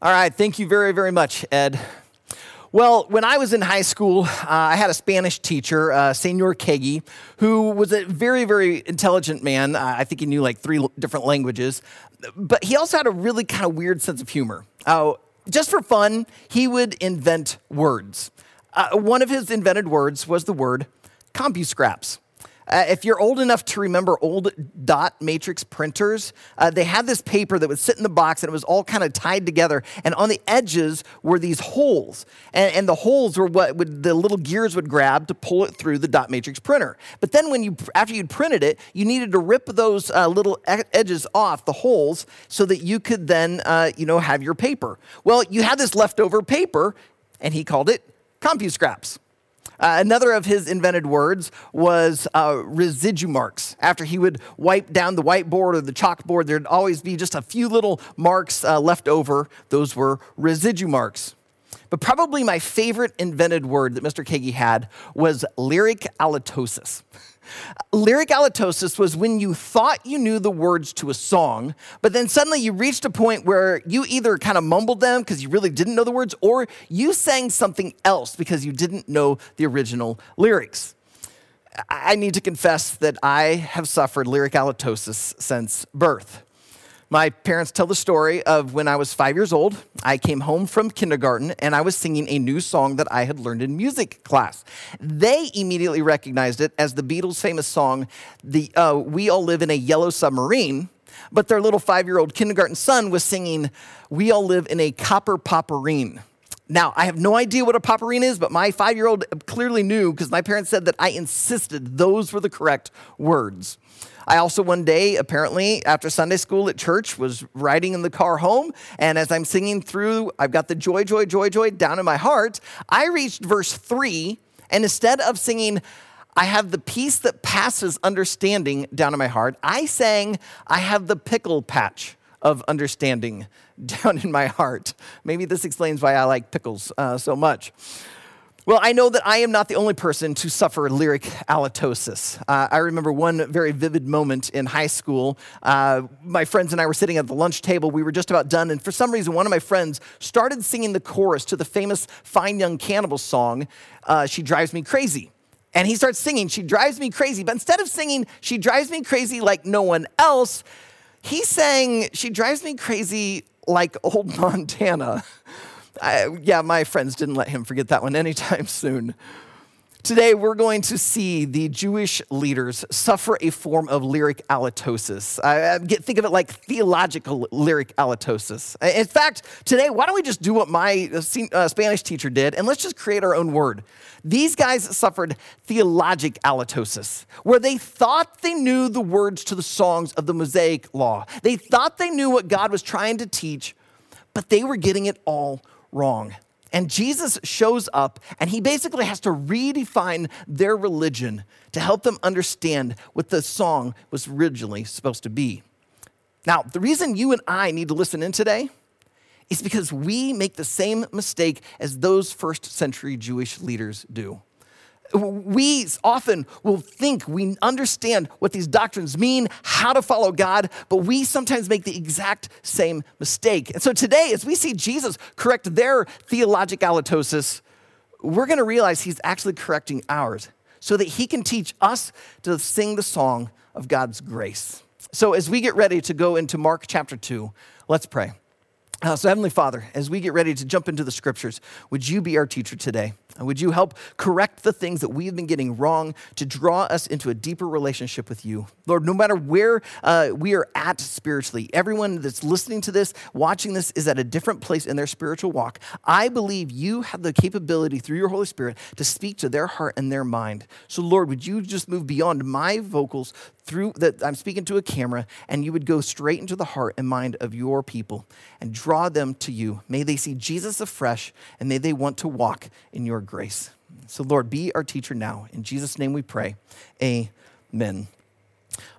All right, thank you very, very much, Ed. Well, when I was in high school, uh, I had a Spanish teacher, uh, Senor Kegi, who was a very, very intelligent man. Uh, I think he knew like three different languages, but he also had a really kind of weird sense of humor. Uh, just for fun, he would invent words. Uh, one of his invented words was the word CompuScraps. Uh, if you're old enough to remember old dot matrix printers, uh, they had this paper that would sit in the box and it was all kind of tied together. And on the edges were these holes. And, and the holes were what would, the little gears would grab to pull it through the dot matrix printer. But then when you, after you'd printed it, you needed to rip those uh, little edges off, the holes, so that you could then, uh, you know, have your paper. Well, you had this leftover paper and he called it CompuScraps. Uh, another of his invented words was uh, residue marks. After he would wipe down the whiteboard or the chalkboard, there'd always be just a few little marks uh, left over. Those were residue marks. But probably my favorite invented word that Mr. Kagi had was lyric halitosis. Lyric halitosis was when you thought you knew the words to a song, but then suddenly you reached a point where you either kind of mumbled them because you really didn't know the words, or you sang something else because you didn't know the original lyrics. I need to confess that I have suffered lyric halitosis since birth. My parents tell the story of when I was five years old. I came home from kindergarten and I was singing a new song that I had learned in music class. They immediately recognized it as the Beatles' famous song, the, uh, We All Live in a Yellow Submarine. But their little five year old kindergarten son was singing, We All Live in a Copper Popperine. Now, I have no idea what a popperine is, but my five year old clearly knew because my parents said that I insisted those were the correct words. I also one day, apparently, after Sunday school at church, was riding in the car home. And as I'm singing through, I've got the joy, joy, joy, joy down in my heart. I reached verse three. And instead of singing, I have the peace that passes understanding down in my heart, I sang, I have the pickle patch of understanding down in my heart. Maybe this explains why I like pickles uh, so much. Well, I know that I am not the only person to suffer lyric halitosis. Uh, I remember one very vivid moment in high school. Uh, my friends and I were sitting at the lunch table. We were just about done, and for some reason, one of my friends started singing the chorus to the famous Fine Young Cannibals song, uh, She Drives Me Crazy. And he starts singing, She Drives Me Crazy. But instead of singing, She Drives Me Crazy like no one else, he sang, She Drives Me Crazy like Old Montana. I, yeah, my friends didn't let him forget that one anytime soon. Today, we're going to see the Jewish leaders suffer a form of lyric halitosis. I, get, think of it like theological lyric halitosis. In fact, today, why don't we just do what my uh, uh, Spanish teacher did and let's just create our own word? These guys suffered theologic halitosis, where they thought they knew the words to the songs of the Mosaic law. They thought they knew what God was trying to teach, but they were getting it all wrong. And Jesus shows up and he basically has to redefine their religion to help them understand what the song was originally supposed to be. Now, the reason you and I need to listen in today is because we make the same mistake as those first century Jewish leaders do. We often will think we understand what these doctrines mean, how to follow God, but we sometimes make the exact same mistake. And so today, as we see Jesus correct their theologic halitosis, we're going to realize he's actually correcting ours so that he can teach us to sing the song of God's grace. So as we get ready to go into Mark chapter 2, let's pray. Uh, so, Heavenly Father, as we get ready to jump into the scriptures, would you be our teacher today? Would you help correct the things that we've been getting wrong to draw us into a deeper relationship with you? Lord, no matter where uh, we are at spiritually, everyone that's listening to this, watching this, is at a different place in their spiritual walk. I believe you have the capability through your Holy Spirit to speak to their heart and their mind. So, Lord, would you just move beyond my vocals through that I'm speaking to a camera, and you would go straight into the heart and mind of your people and draw them to you. May they see Jesus afresh, and may they want to walk in your grace. So, Lord, be our teacher now. In Jesus' name we pray. Amen.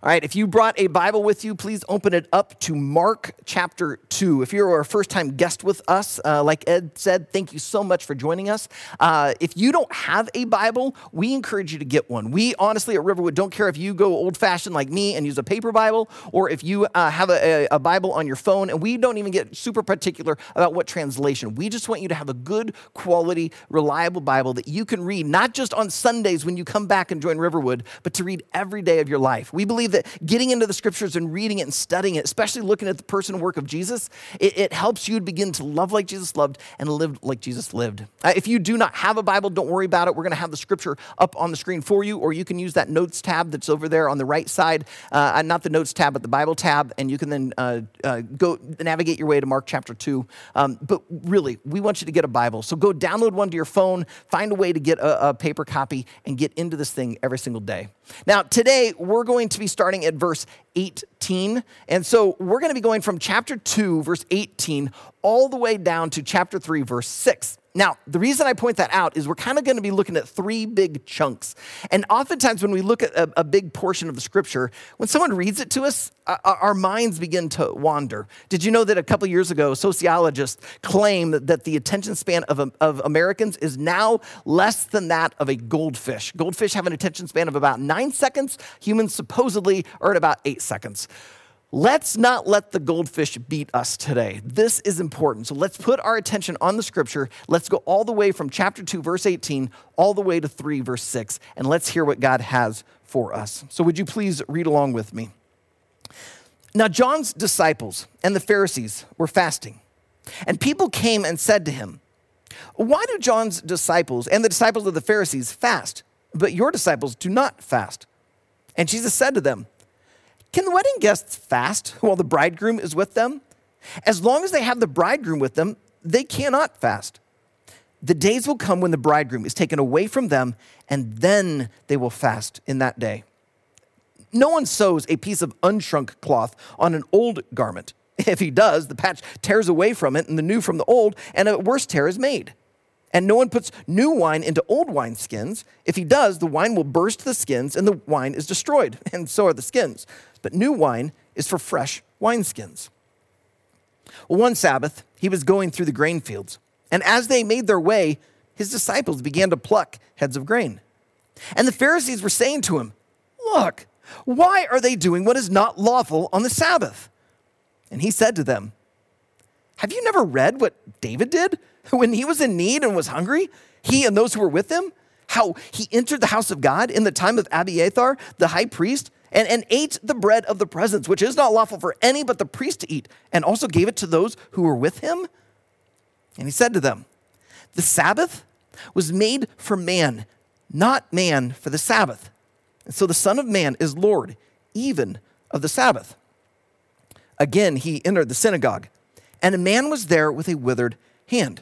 All right, if you brought a Bible with you, please open it up to Mark chapter 2. If you're a first time guest with us, uh, like Ed said, thank you so much for joining us. Uh, if you don't have a Bible, we encourage you to get one. We honestly at Riverwood don't care if you go old fashioned like me and use a paper Bible or if you uh, have a, a, Bible on your phone, and we don't even get super particular about what translation. We just want you to have a good quality, reliable Bible that you can read, not just on Sundays when you come back and join Riverwood, but to read every day of your life. We believe that getting into the scriptures and reading it and studying it, especially looking at the person and work of Jesus, it, it helps you begin to love like Jesus loved and live like Jesus lived. Uh, if you do not have a Bible, don't worry about it. We're going to have the scripture up on the screen for you, or you can use that notes tab that's over there on the right side, uh, not the notes tab, but the Bible tab, and you can then uh, uh, go navigate your way to Mark chapter 2. Um, but really, we want you to get a Bible. So go download one to your phone, find a way to get a, a paper copy, and get into this thing every single day. Now, today we're going to be starting at verse 18. And so we're going to be going from chapter 2, verse 18, all the way down to chapter 3, verse 6. Now, the reason I point that out is we're kind of going to be looking at three big chunks. And oftentimes, when we look at a, a, big portion of the scripture, when someone reads it to us, uh, our minds begin to wander. Did you know that a couple years ago, sociologists claim that the attention span of, of Americans is now less than that of a goldfish? Goldfish have an attention span of about nine seconds, humans supposedly are at about eight seconds. Let's not let the goldfish beat us today. This is important. So let's put our attention on the scripture. Let's go all the way from chapter 2, verse 18, all the way to 3, verse 6, and let's hear what God has for us. So, would you please read along with me? Now, John's disciples and the Pharisees were fasting, and people came and said to him, Why do John's disciples and the disciples of the Pharisees fast, but your disciples do not fast? And Jesus said to them, can the wedding guests fast while the bridegroom is with them? As long as they have the bridegroom with them, they cannot fast. The days will come when the bridegroom is taken away from them, and then they will fast in that day. No one sews a piece of unshrunk cloth on an old garment. If he does, the patch tears away from it, and the new from the old, and a worse tear is made. And no one puts new wine into old wineskins. If he does, the wine will burst the skins, and the wine is destroyed, and so are the skins but new wine is for fresh wineskins. Well, one Sabbath, he was going through the grain fields, and as they made their way, his disciples began to pluck heads of grain. And the Pharisees were saying to him, Look, why are they doing what is not lawful on the Sabbath? And he said to them, Have you never read what David did when he was in need and was hungry? He and those who were with him? How he entered the house of God in the time of Abiathar, the high priest, and, and ate the bread of the presence, which is not lawful for any but the priest to eat, and also gave it to those who were with him? And he said to them, The Sabbath was made for man, not man for the Sabbath. And so the Son of Man is Lord, even of the Sabbath. Again, he entered the synagogue, and a man was there with a withered hand.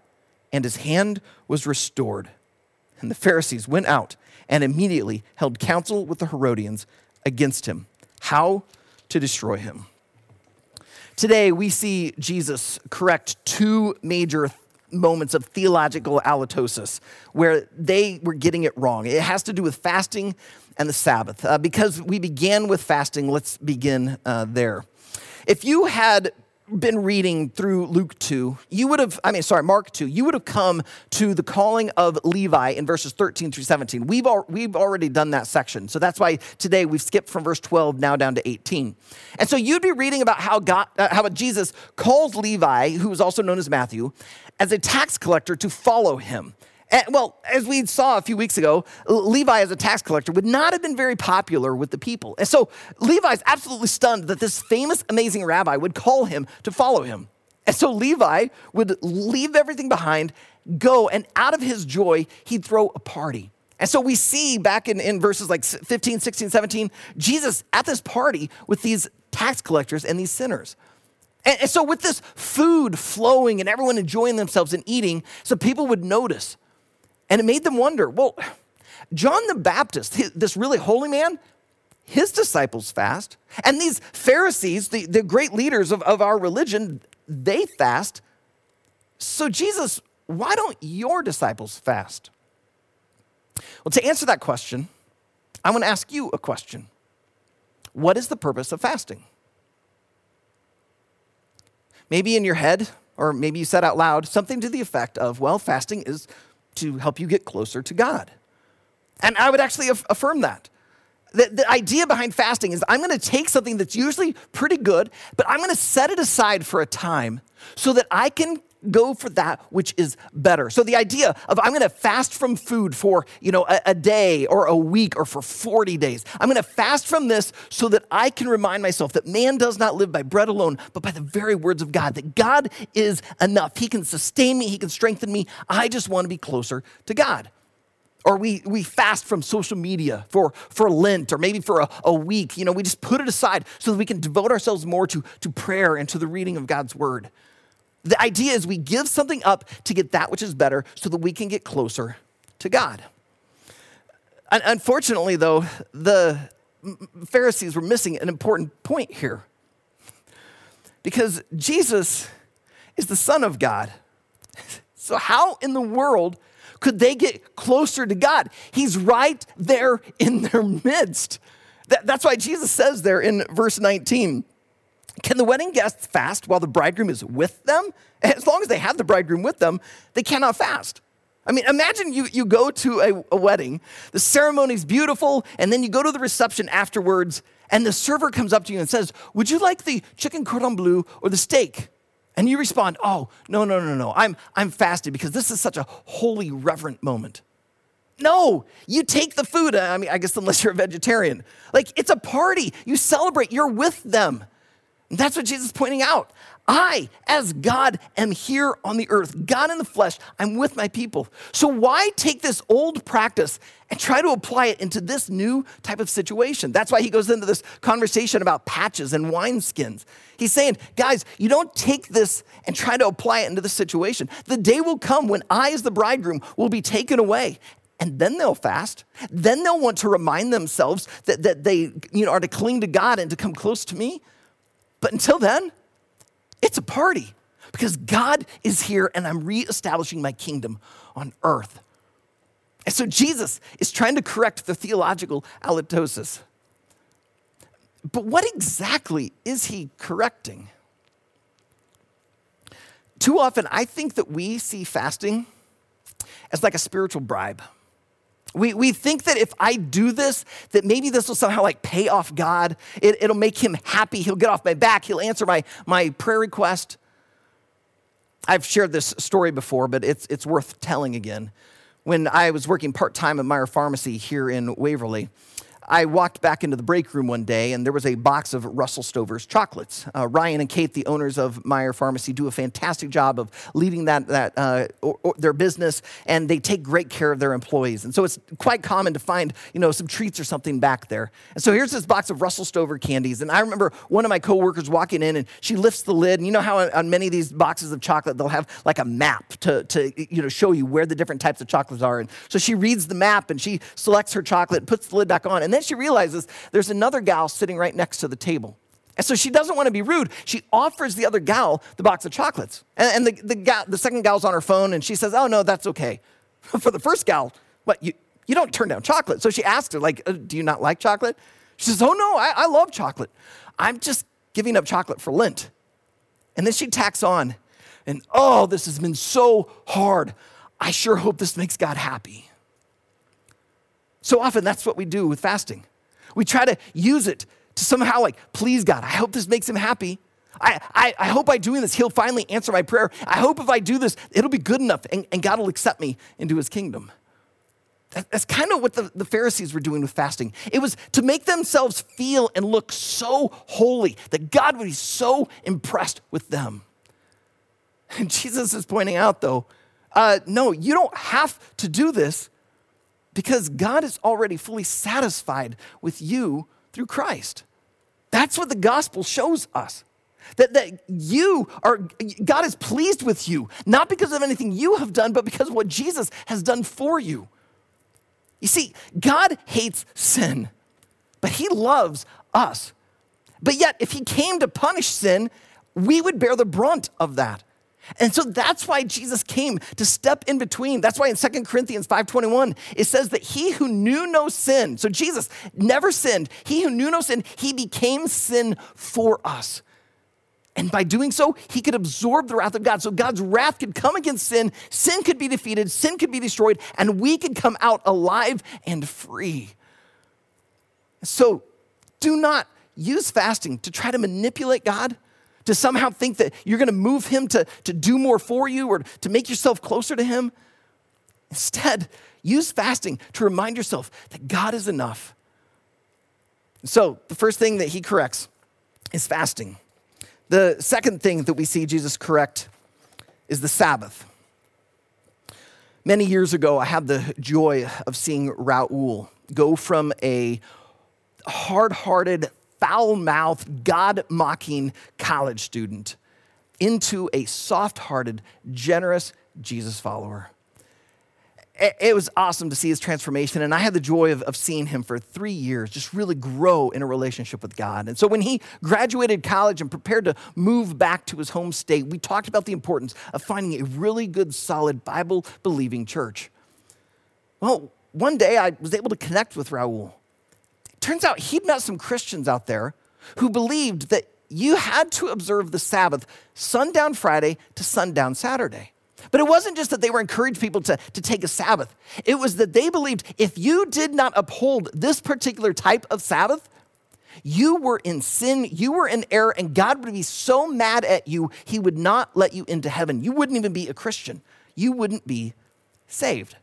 and his hand was restored. And the Pharisees went out and immediately held counsel with the Herodians against him, how to destroy him. Today, we see Jesus correct two major moments of theological halitosis where they were getting it wrong. It has to do with fasting and the Sabbath. Uh, because we began with fasting, let's begin uh, there. If you had been reading through Luke 2, you would have, I mean, sorry, Mark 2, you would have come to the calling of Levi in verses 13 through 17. We've, al- we've already done that section. So that's why today we've skipped from verse 12 now down to 18. And so you'd be reading about how, God, uh, how Jesus calls Levi, who is also known as Matthew, as a tax collector to follow him. And, well, as we saw a few weeks ago, Levi as a tax collector would not have been very popular with the people. And so Levi's absolutely stunned that this famous, amazing rabbi would call him to follow him. And so Levi would leave everything behind, go, and out of his joy, he'd throw a party. And so we see back in, in verses like 15, 16, 17, Jesus at this party with these tax collectors and these sinners. And so, with this food flowing and everyone enjoying themselves and eating, so people would notice. And it made them wonder well, John the Baptist, this really holy man, his disciples fast. And these Pharisees, the, the great leaders of, of our religion, they fast. So, Jesus, why don't your disciples fast? Well, to answer that question, I want to ask you a question What is the purpose of fasting? Maybe in your head, or maybe you said out loud something to the effect of, well, fasting is to help you get closer to God. And I would actually affirm that. The, the idea behind fasting is I'm going to take something that's usually pretty good, but I'm going to set it aside for a time so that I can go for that which is better. So the idea of I'm going to fast from food for, you know, a, a, day or a week or for 40 days. I'm going to fast from this so that I can remind myself that man does not live by bread alone, but by the very words of God. That God is enough. He can sustain me, he can strengthen me. I just want to be closer to God. Or we, we fast from social media for, for Lent or maybe for a, a week. You know, we just put it aside so that we can devote ourselves more to, to prayer and to the reading of God's word. The idea is we give something up to get that which is better so that we can get closer to God. Unfortunately, though, the Pharisees were missing an important point here. Because Jesus is the Son of God. So, how in the world could they get closer to God? He's right there in their midst. That's why Jesus says there in verse 19, can the wedding guests fast while the bridegroom is with them? As long as they have the bridegroom with them, they cannot fast. I mean, imagine you, you go to a, a wedding, the ceremony's beautiful, and then you go to the reception afterwards, and the server comes up to you and says, Would you like the chicken cordon bleu or the steak? And you respond, Oh, no, no, no, no. I'm, I'm fasted because this is such a holy, reverent moment. No, you take the food. I mean, I guess unless you're a vegetarian. Like, it's a party. You celebrate, you're with them. And that's what Jesus is pointing out. I, as God, am here on the earth, God in the flesh. I'm with my people. So, why take this old practice and try to apply it into this new type of situation? That's why he goes into this conversation about patches and wineskins. He's saying, guys, you don't take this and try to apply it into the situation. The day will come when I, as the bridegroom, will be taken away. And then they'll fast. Then they'll want to remind themselves that, that they you know, are to cling to God and to come close to me. But until then, it's a party because God is here and I'm reestablishing my kingdom on earth. And so Jesus is trying to correct the theological halitosis. But what exactly is he correcting? Too often, I think that we see fasting as like a spiritual bribe. We, we think that if I do this, that maybe this will somehow like pay off God. It, it'll make him happy. He'll get off my back. He'll answer my, my prayer request. I've shared this story before, but it's, it's worth telling again. When I was working part time at Meyer Pharmacy here in Waverly, I walked back into the break room one day and there was a box of Russell Stover's chocolates. Uh, Ryan and Kate, the owners of Meyer Pharmacy, do a fantastic job of leading that, that uh, or, or their business and they take great care of their employees. And so it's quite common to find, you know, some treats or something back there. And so here's this box of Russell Stover candies. And I remember one of my coworkers walking in and she lifts the lid. And you know how on, on many of these boxes of chocolate, they'll have like a map to, to, you know, show you where the different types of chocolates are. And so she reads the map and she selects her chocolate puts the lid back on. And then then she realizes there's another gal sitting right next to the table. And so she doesn't want to be rude. She offers the other gal the box of chocolates. And, and the, the, gal, the second gal's on her phone and she says, Oh, no, that's okay. For the first gal, what, you, you don't turn down chocolate. So she asks her, like, uh, do you not like chocolate? She says, Oh, no, I, I love chocolate. I'm just giving up chocolate for Lent. And then she tacks on, and oh, this has been so hard. I sure hope this makes God happy. So often that's what we do with fasting. We try to use it to somehow like please God. I hope this makes him happy. I, I, I, hope by doing this, he'll finally answer my prayer. I hope if I do this, it'll be good enough and, and God will accept me into his kingdom. That, that's kind of what the, the Pharisees were doing with fasting. It was to make themselves feel and look so holy that God would be so impressed with them. And Jesus is pointing out, though, uh, no, you don't have to do this Because God is already fully satisfied with you through Christ. That's what the gospel shows us. That, that you are, God is pleased with you, not because of anything you have done, but because of what Jesus has done for you. You see, God hates sin, but He loves us. But yet, if He came to punish sin, we would bear the brunt of that. And so that's why Jesus came to step in between. That's why in 2 Corinthians 5:21 it says that he who knew no sin, so Jesus never sinned, he who knew no sin, he became sin for us. And by doing so, he could absorb the wrath of God. So God's wrath could come against sin, sin could be defeated, sin could be destroyed, and we could come out alive and free. So do not use fasting to try to manipulate God, to somehow think that you're going to move him to, to do more for you or to make yourself closer to him. Instead, use fasting to remind yourself that God is enough. So, the first thing that he corrects is fasting. The second thing that we see Jesus correct is the Sabbath. Many years ago, I had the joy of seeing Raoul go from a hard hearted, foul mouthed, God mocking college student into a soft hearted, generous Jesus follower it was awesome to see his transformation. And I had the joy of, of seeing him for three years just really grow in a relationship with God. And so when he graduated college and prepared to move back to his home state, we talked about the importance of finding a really good, solid, Bible believing church. Well, one day I was able to connect with Raul. Turns out he'd met some Christians out there who believed that you had to observe the Sabbath sundown Friday to sundown Saturday. But it wasn't just that they were encouraged people to, to take a Sabbath, it was that they believed if you did not uphold this particular type of Sabbath, you were in sin, you were in error, and God would be so mad at you, he would not let you into heaven. You wouldn't even be a Christian, you wouldn't be saved.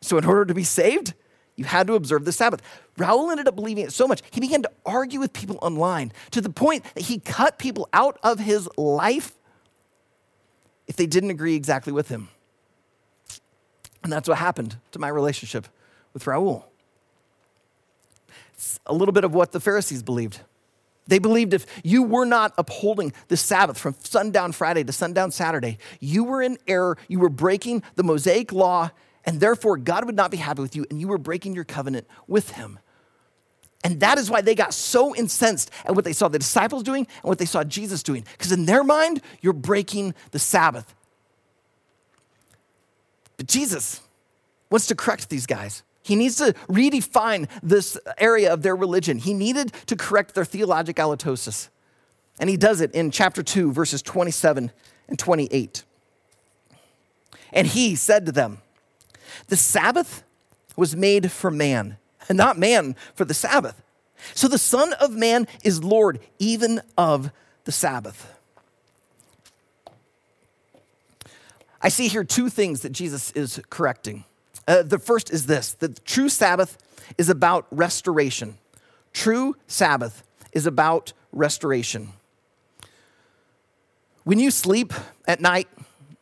So, in order to be saved, you had to observe the Sabbath. Raul ended up believing it so much, he began to argue with people online to the point that he cut people out of his life if they didn't agree exactly with him. And that's what happened to my relationship with Raul. It's a little bit of what the Pharisees believed. They believed if you were not upholding the Sabbath from sundown Friday to sundown Saturday, you were in error, you were breaking the Mosaic law, and therefore God would not be happy with you, and you were breaking your covenant with Him. And that is why they got so incensed at what they saw the disciples doing and what they saw Jesus doing. Because in their mind, you're breaking the Sabbath. But Jesus wants to correct these guys. He needs to redefine this area of their religion. He needed to correct their theologic halitosis. And he does it in chapter 2, verses 27 and 28. And he said to them, The Sabbath was made for man and not man for the Sabbath. So the Son of Man is Lord even of the Sabbath. I see here two things that Jesus is correcting. Uh, the first is this the true Sabbath is about restoration. True Sabbath is about restoration. When you sleep at night,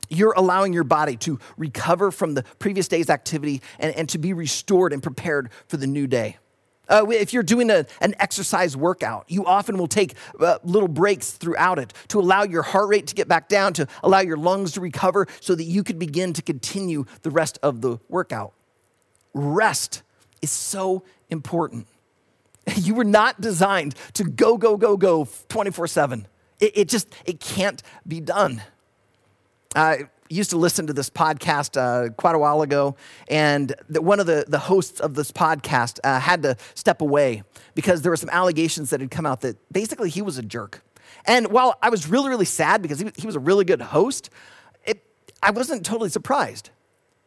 you're allowing your body to recover from the previous day's activity and, and to be restored and prepared for the new day. Uh, if you're doing a, an exercise workout, you often will take uh, little breaks throughout it to allow your heart rate to get back down, to allow your lungs to recover so that you could begin to continue the rest of the workout. Rest is so important. You were not designed to go, go, go, go 24 7. It just, it can't be done. I used to listen to this podcast uh, quite a while ago, and the, one of the, the hosts of this podcast uh, had to step away because there were some allegations that had come out that basically he was a jerk. And while I was really, really sad because he, he was a really good host, it, I wasn't totally surprised.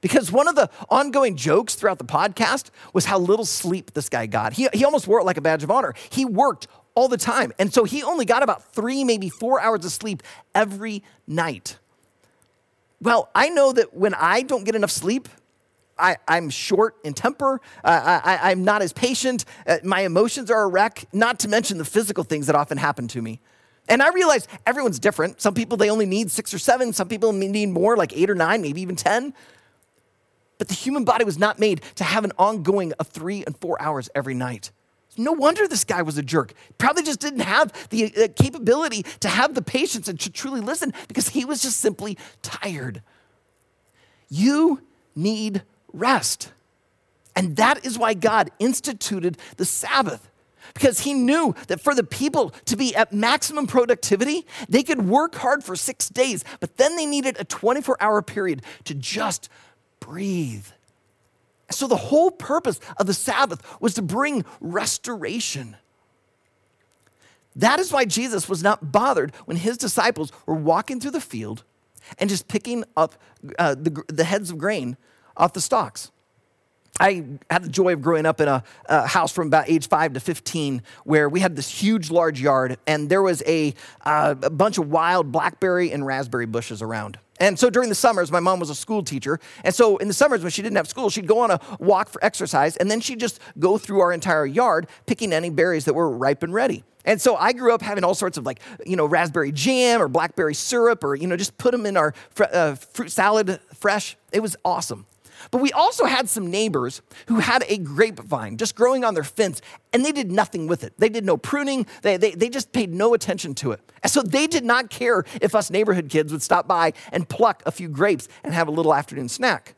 Because one of the ongoing jokes throughout the podcast was how little sleep this guy got. He, he almost wore it like a badge of honor. He worked all the time. And so he only got about three, maybe four hours of sleep every night. Well, I know that when I don't get enough sleep, I, am short in temper. I, am not as patient. Uh, my emotions are a wreck, not to mention the physical things that often happen to me. And I realize everyone's different. Some people, they only need six or seven. Some people need more, like eight or nine, maybe even 10. But the human body was not made to have an ongoing of three and four hours every night. No wonder this guy was a jerk. Probably just didn't have the uh, capability to have the patience and to truly listen because he was just simply tired. You need rest. And that is why God instituted the Sabbath. Because he knew that for the people to be at maximum productivity, they could work hard for six days, but then they needed a 24 hour period to just breathe so, the whole purpose of the Sabbath was to bring restoration. That is why Jesus was not bothered when his disciples were walking through the field and just picking up uh, the, the heads of grain off the stalks. I had the joy of growing up in a, a, house from about age five to 15 where we had this huge, large yard, and there was a, uh, a bunch of wild blackberry and raspberry bushes around. And so during the summers, my mom was a school teacher. And so in the summers, when she didn't have school, she'd go on a walk for exercise, and then she'd just go through our entire yard picking any berries that were ripe and ready. And so I grew up having all sorts of like, you know, raspberry jam or blackberry syrup or, you know, just put them in our fr- uh, fruit salad fresh. It was awesome. But we also had some neighbors who had a grapevine just growing on their fence, and they did nothing with it. They did no pruning, they, they, they just paid no attention to it. And so they did not care if us neighborhood kids would stop by and pluck a few grapes and have a little afternoon snack.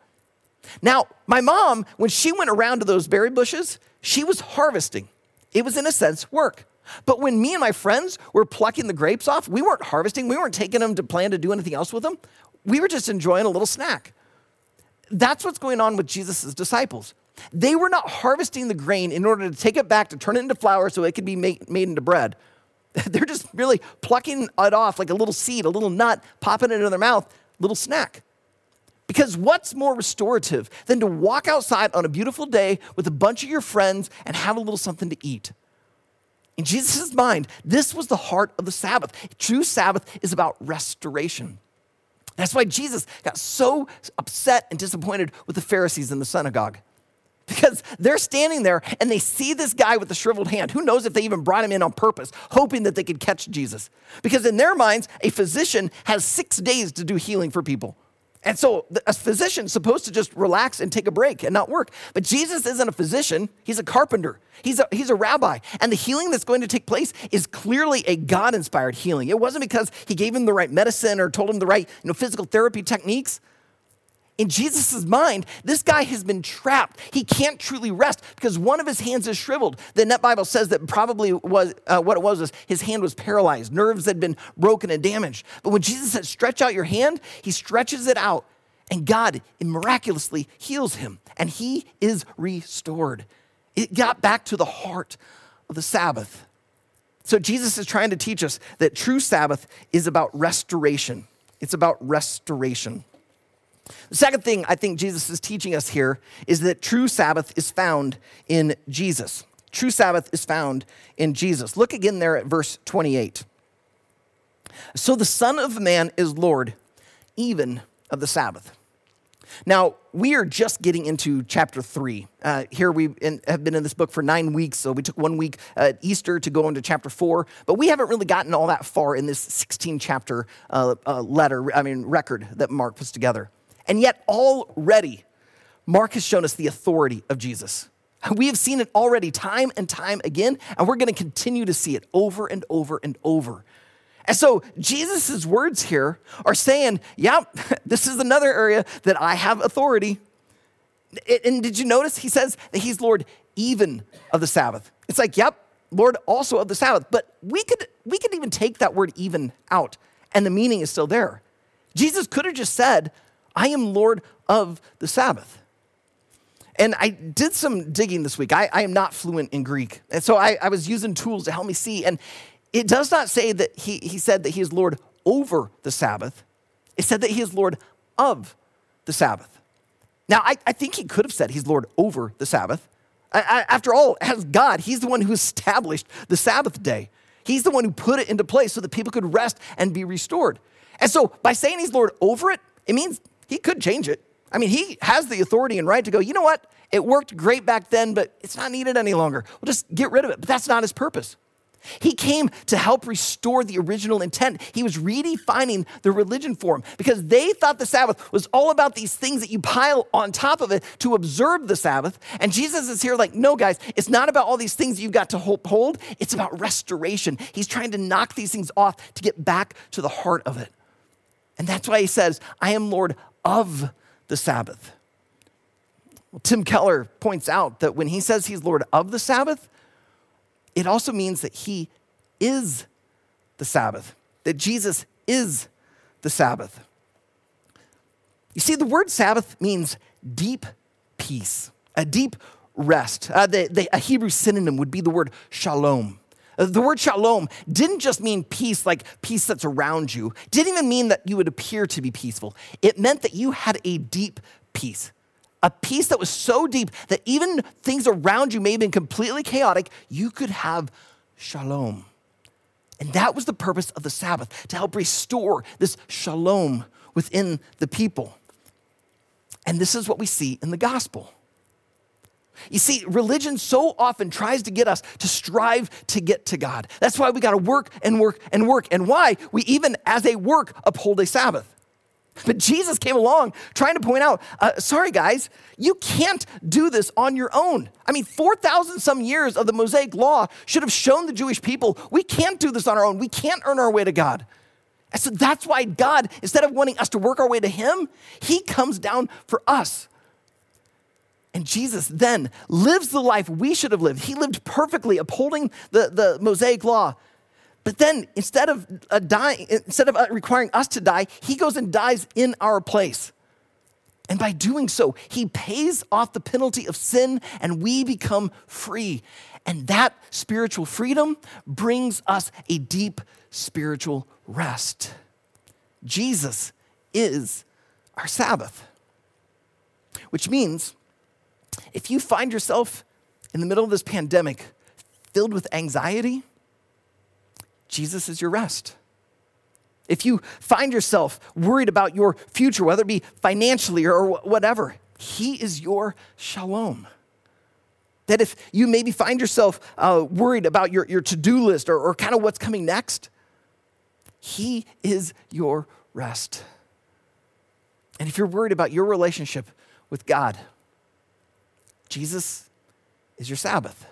Now, my mom, when she went around to those berry bushes, she was harvesting. It was, in a sense, work. But when me and my friends were plucking the grapes off, we weren't harvesting, we weren't taking them to plan to do anything else with them. We were just enjoying a little snack. That's what's going on with Jesus' disciples. They were not harvesting the grain in order to take it back to turn it into flour so it could be made, made into bread. They're just really plucking it off like a little seed, a little nut, popping it into their mouth, little snack. Because what's more restorative than to walk outside on a beautiful day with a bunch of your friends and have a little something to eat? In Jesus' mind, this was the heart of the Sabbath. True Sabbath is about restoration. That's why Jesus got so upset and disappointed with the Pharisees in the synagogue. Because they're standing there and they see this guy with the shriveled hand. Who knows if they even brought him in on purpose, hoping that they could catch Jesus? Because in their minds, a physician has six days to do healing for people. And so a physician's supposed to just relax and take a break and not work. But Jesus isn't a physician, he's a carpenter. He's a, he's a rabbi. And the healing that's going to take place is clearly a God inspired healing. It wasn't because he gave him the right medicine or told him the right you know, physical therapy techniques. In Jesus' mind, this guy has been trapped. He can't truly rest because one of his hands is shriveled. The Net Bible says that probably was uh, what it was was his hand was paralyzed, nerves had been broken and damaged. But when Jesus said, "Stretch out your hand," he stretches it out, and God miraculously heals him, and he is restored. It got back to the heart of the Sabbath. So Jesus is trying to teach us that true Sabbath is about restoration. It's about restoration. The second thing I think Jesus is teaching us here is that true Sabbath is found in Jesus. True Sabbath is found in Jesus. Look again there at verse 28. So the Son of Man is Lord, even of the Sabbath. Now, we are just getting into chapter three. Uh, here we have been in this book for nine weeks, so we took one week at Easter to go into chapter four, but we haven't really gotten all that far in this 16 chapter uh, uh, letter, I mean, record that Mark puts together. And yet, already, Mark has shown us the authority of Jesus. We have seen it already time and time again, and we're going to continue to see it over and over and over. And so, Jesus' words here are saying, yeah, this is another area that I have authority. And did you notice he says that he's Lord even of the Sabbath? It's like, yep, Lord also of the Sabbath. But we could, we could even take that word even out, and the meaning is still there. Jesus could have just said, I am Lord of the Sabbath. And I did some digging this week. I, I am not fluent in Greek. And so I, I, was using tools to help me see. And it does not say that he, he said that he is Lord over the Sabbath, it said that he is Lord of the Sabbath. Now, I, I think he could have said he's Lord over the Sabbath. After all, as God, he's the one who established the Sabbath day. He's the one who put it into place so that people could rest and be restored. And so by saying he's Lord over it, it means he could change it. I mean, he has the authority and right to go, you know what? It worked great back then, but it's not needed any longer. We'll just get rid of it. But that's not his purpose. He came to help restore the original intent. He was redefining the religion form because they thought the Sabbath was all about these things that you pile on top of it to observe the Sabbath. And Jesus is here like, no, guys, it's not about all these things you've got to hold, it's about restoration. He's trying to knock these things off to get back to the heart of it. And that's why he says, I am Lord of the Sabbath. Well, Tim Keller points out that when he says he's Lord of the Sabbath, it also means that he is the Sabbath, that Jesus is the Sabbath. You see, the word Sabbath means deep peace, a deep rest. Uh, the, the, a Hebrew synonym would be the word shalom. The word shalom didn't just mean peace, like peace that's around you, didn't even mean that you would appear to be peaceful. It meant that you had a deep peace, a peace that was so deep that even things around you may have been completely chaotic, you could have shalom. And that was the purpose of the Sabbath, to help restore this shalom within the people. And this is what we see in the gospel. You see, religion so often tries to get us to strive to get to God. That's why we got to work and work and work, and why we even, as a work, uphold a Sabbath. But Jesus came along trying to point out uh, sorry, guys, you can't do this on your own. I mean, 4,000 some years of the Mosaic law should have shown the Jewish people we can't do this on our own. We can't earn our way to God. And so that's why God, instead of wanting us to work our way to Him, He comes down for us. And Jesus then lives the life we should have lived. He lived perfectly, upholding the, the Mosaic law. But then instead of dying, instead of uh, requiring us to die, he goes and dies in our place. And by doing so, he pays off the penalty of sin and we become free. And that spiritual freedom brings us a deep spiritual rest. Jesus is our Sabbath, which means if you find yourself in the middle of this pandemic filled with anxiety, Jesus is your rest. If you find yourself worried about your future, whether it be financially or whatever, He is your shalom. That if you maybe find yourself uh, worried about your, your to do list or, or kind of what's coming next, He is your rest. And if you're worried about your relationship with God, Jesus is your Sabbath.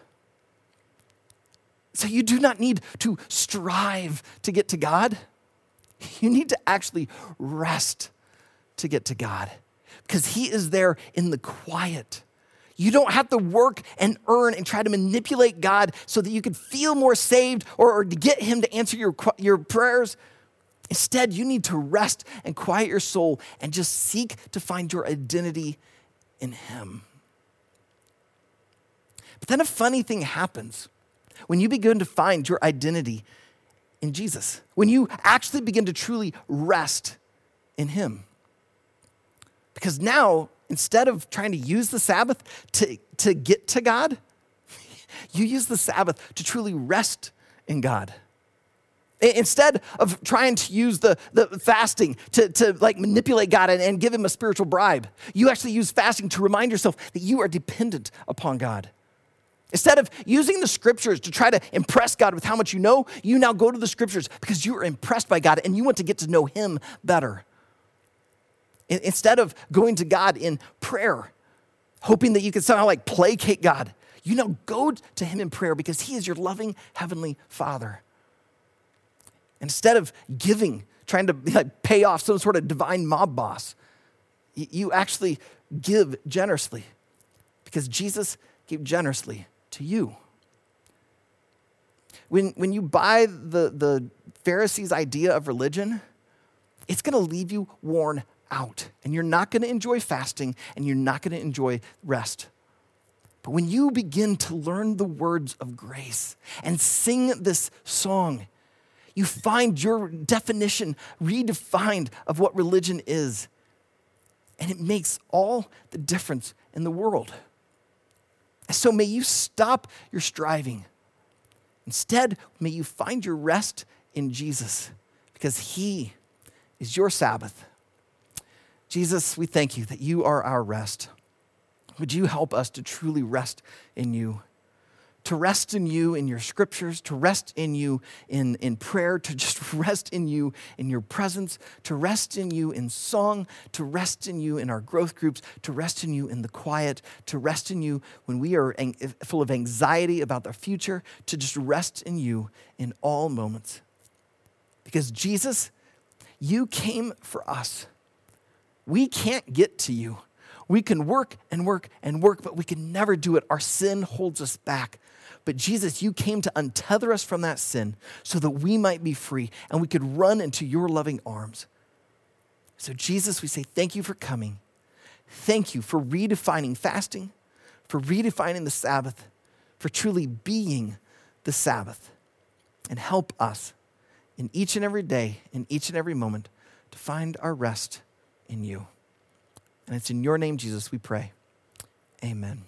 So you do not need to strive to get to God. You need to actually rest to get to God because He is there in the quiet. You don't have to work and earn and try to manipulate God so that you could feel more saved or, or to get Him to answer your, your prayers. Instead, you need to rest and quiet your soul and just seek to find your identity in Him. But then a funny thing happens when you begin to find your identity in Jesus, when you actually begin to truly rest in Him. Because now, instead of trying to use the Sabbath to, to get to God, you use the Sabbath to truly rest in God. Instead of trying to use the, the fasting to, to like manipulate God and, and give him a spiritual bribe, you actually use fasting to remind yourself that you are dependent upon God. Instead of using the scriptures to try to impress God with how much you know, you now go to the scriptures because you are impressed by God and you want to get to know Him better. Instead of going to God in prayer, hoping that you can somehow like placate God, you now go to Him in prayer because He is your loving Heavenly Father. Instead of giving, trying to like, pay off some sort of divine mob boss, you actually give generously because Jesus gave generously to you. When, when you buy the, the Pharisees' idea of religion, it's going to leave you worn out. And you're not going to enjoy fasting and you're not going to enjoy rest. But when you begin to learn the words of grace and sing this song, you find your definition redefined of what religion is. And it makes all the difference in the world. So may you stop your striving. Instead, may you find your rest in Jesus because He is your Sabbath. Jesus, we thank you that you are our rest. Would you help us to truly rest in you, to rest in you in your scriptures, to rest in you in, in prayer, to just rest in you in your presence, to rest in you in song, to rest in you in our growth groups, to rest in you in the quiet, to rest in you when we are ang- full of anxiety about the future, to just rest in you in all moments. Because Jesus, you came for us. We can't get to you. We can work and work and work, but we can never do it. Our sin holds us back. But Jesus, you came to untether us from that sin so that we might be free and we could run into your loving arms. So, Jesus, we say thank you for coming. Thank you for redefining fasting, for redefining the Sabbath, for truly being the Sabbath. And help us in each and every day, in each and every moment, to find our rest in you. And it's in your name, Jesus, we pray. Amen.